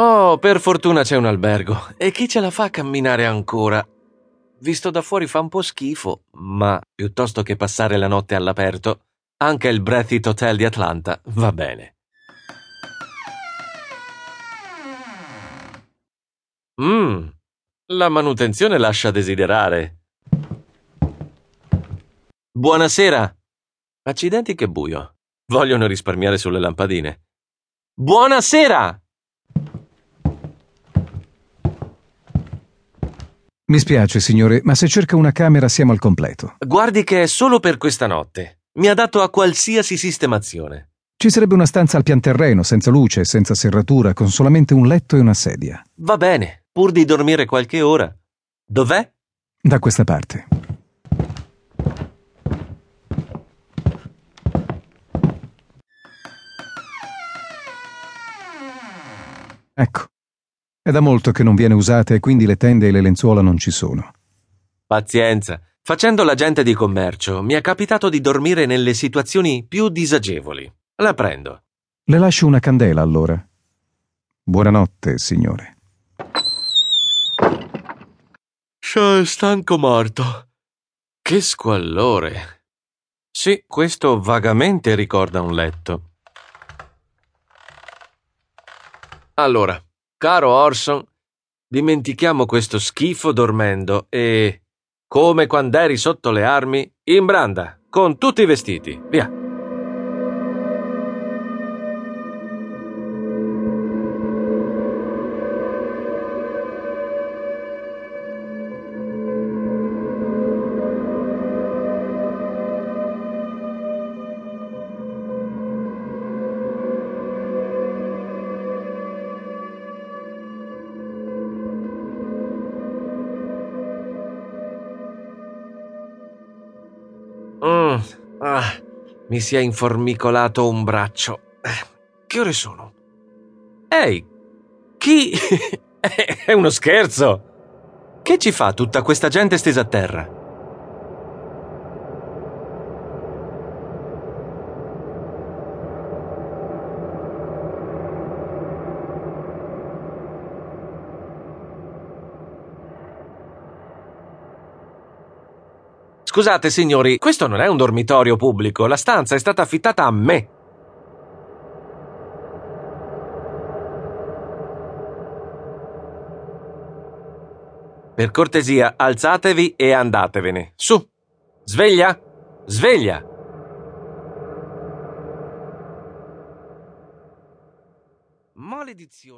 Oh, per fortuna c'è un albergo. E chi ce la fa a camminare ancora? Visto da fuori fa un po' schifo, ma piuttosto che passare la notte all'aperto, anche il Breathitt Hotel di Atlanta va bene. Mmm, la manutenzione lascia desiderare. Buonasera. Accidenti che buio. Vogliono risparmiare sulle lampadine. Buonasera! Mi spiace, signore, ma se cerca una camera siamo al completo. Guardi che è solo per questa notte. Mi adatto a qualsiasi sistemazione. Ci sarebbe una stanza al pian terreno, senza luce, senza serratura, con solamente un letto e una sedia. Va bene, pur di dormire qualche ora. Dov'è? Da questa parte. Ecco. È da molto che non viene usata e quindi le tende e le lenzuola non ci sono. Pazienza. Facendo l'agente di commercio, mi è capitato di dormire nelle situazioni più disagevoli. La prendo. Le lascio una candela allora. Buonanotte, signore. Sono stanco morto. Che squallore. Sì, questo vagamente ricorda un letto. Allora, caro Orson, dimentichiamo questo schifo dormendo e, come quando eri sotto le armi, in branda, con tutti i vestiti. Via. Mm, ah, mi si è informicolato un braccio. Eh, Che ore sono? Ehi, chi... è uno scherzo! Che ci fa tutta questa gente stesa a terra? Scusate, signori, questo non è un dormitorio pubblico. La stanza è stata affittata a me. Per cortesia, alzatevi e andatevene. Su! Sveglia! Sveglia! Maledizione.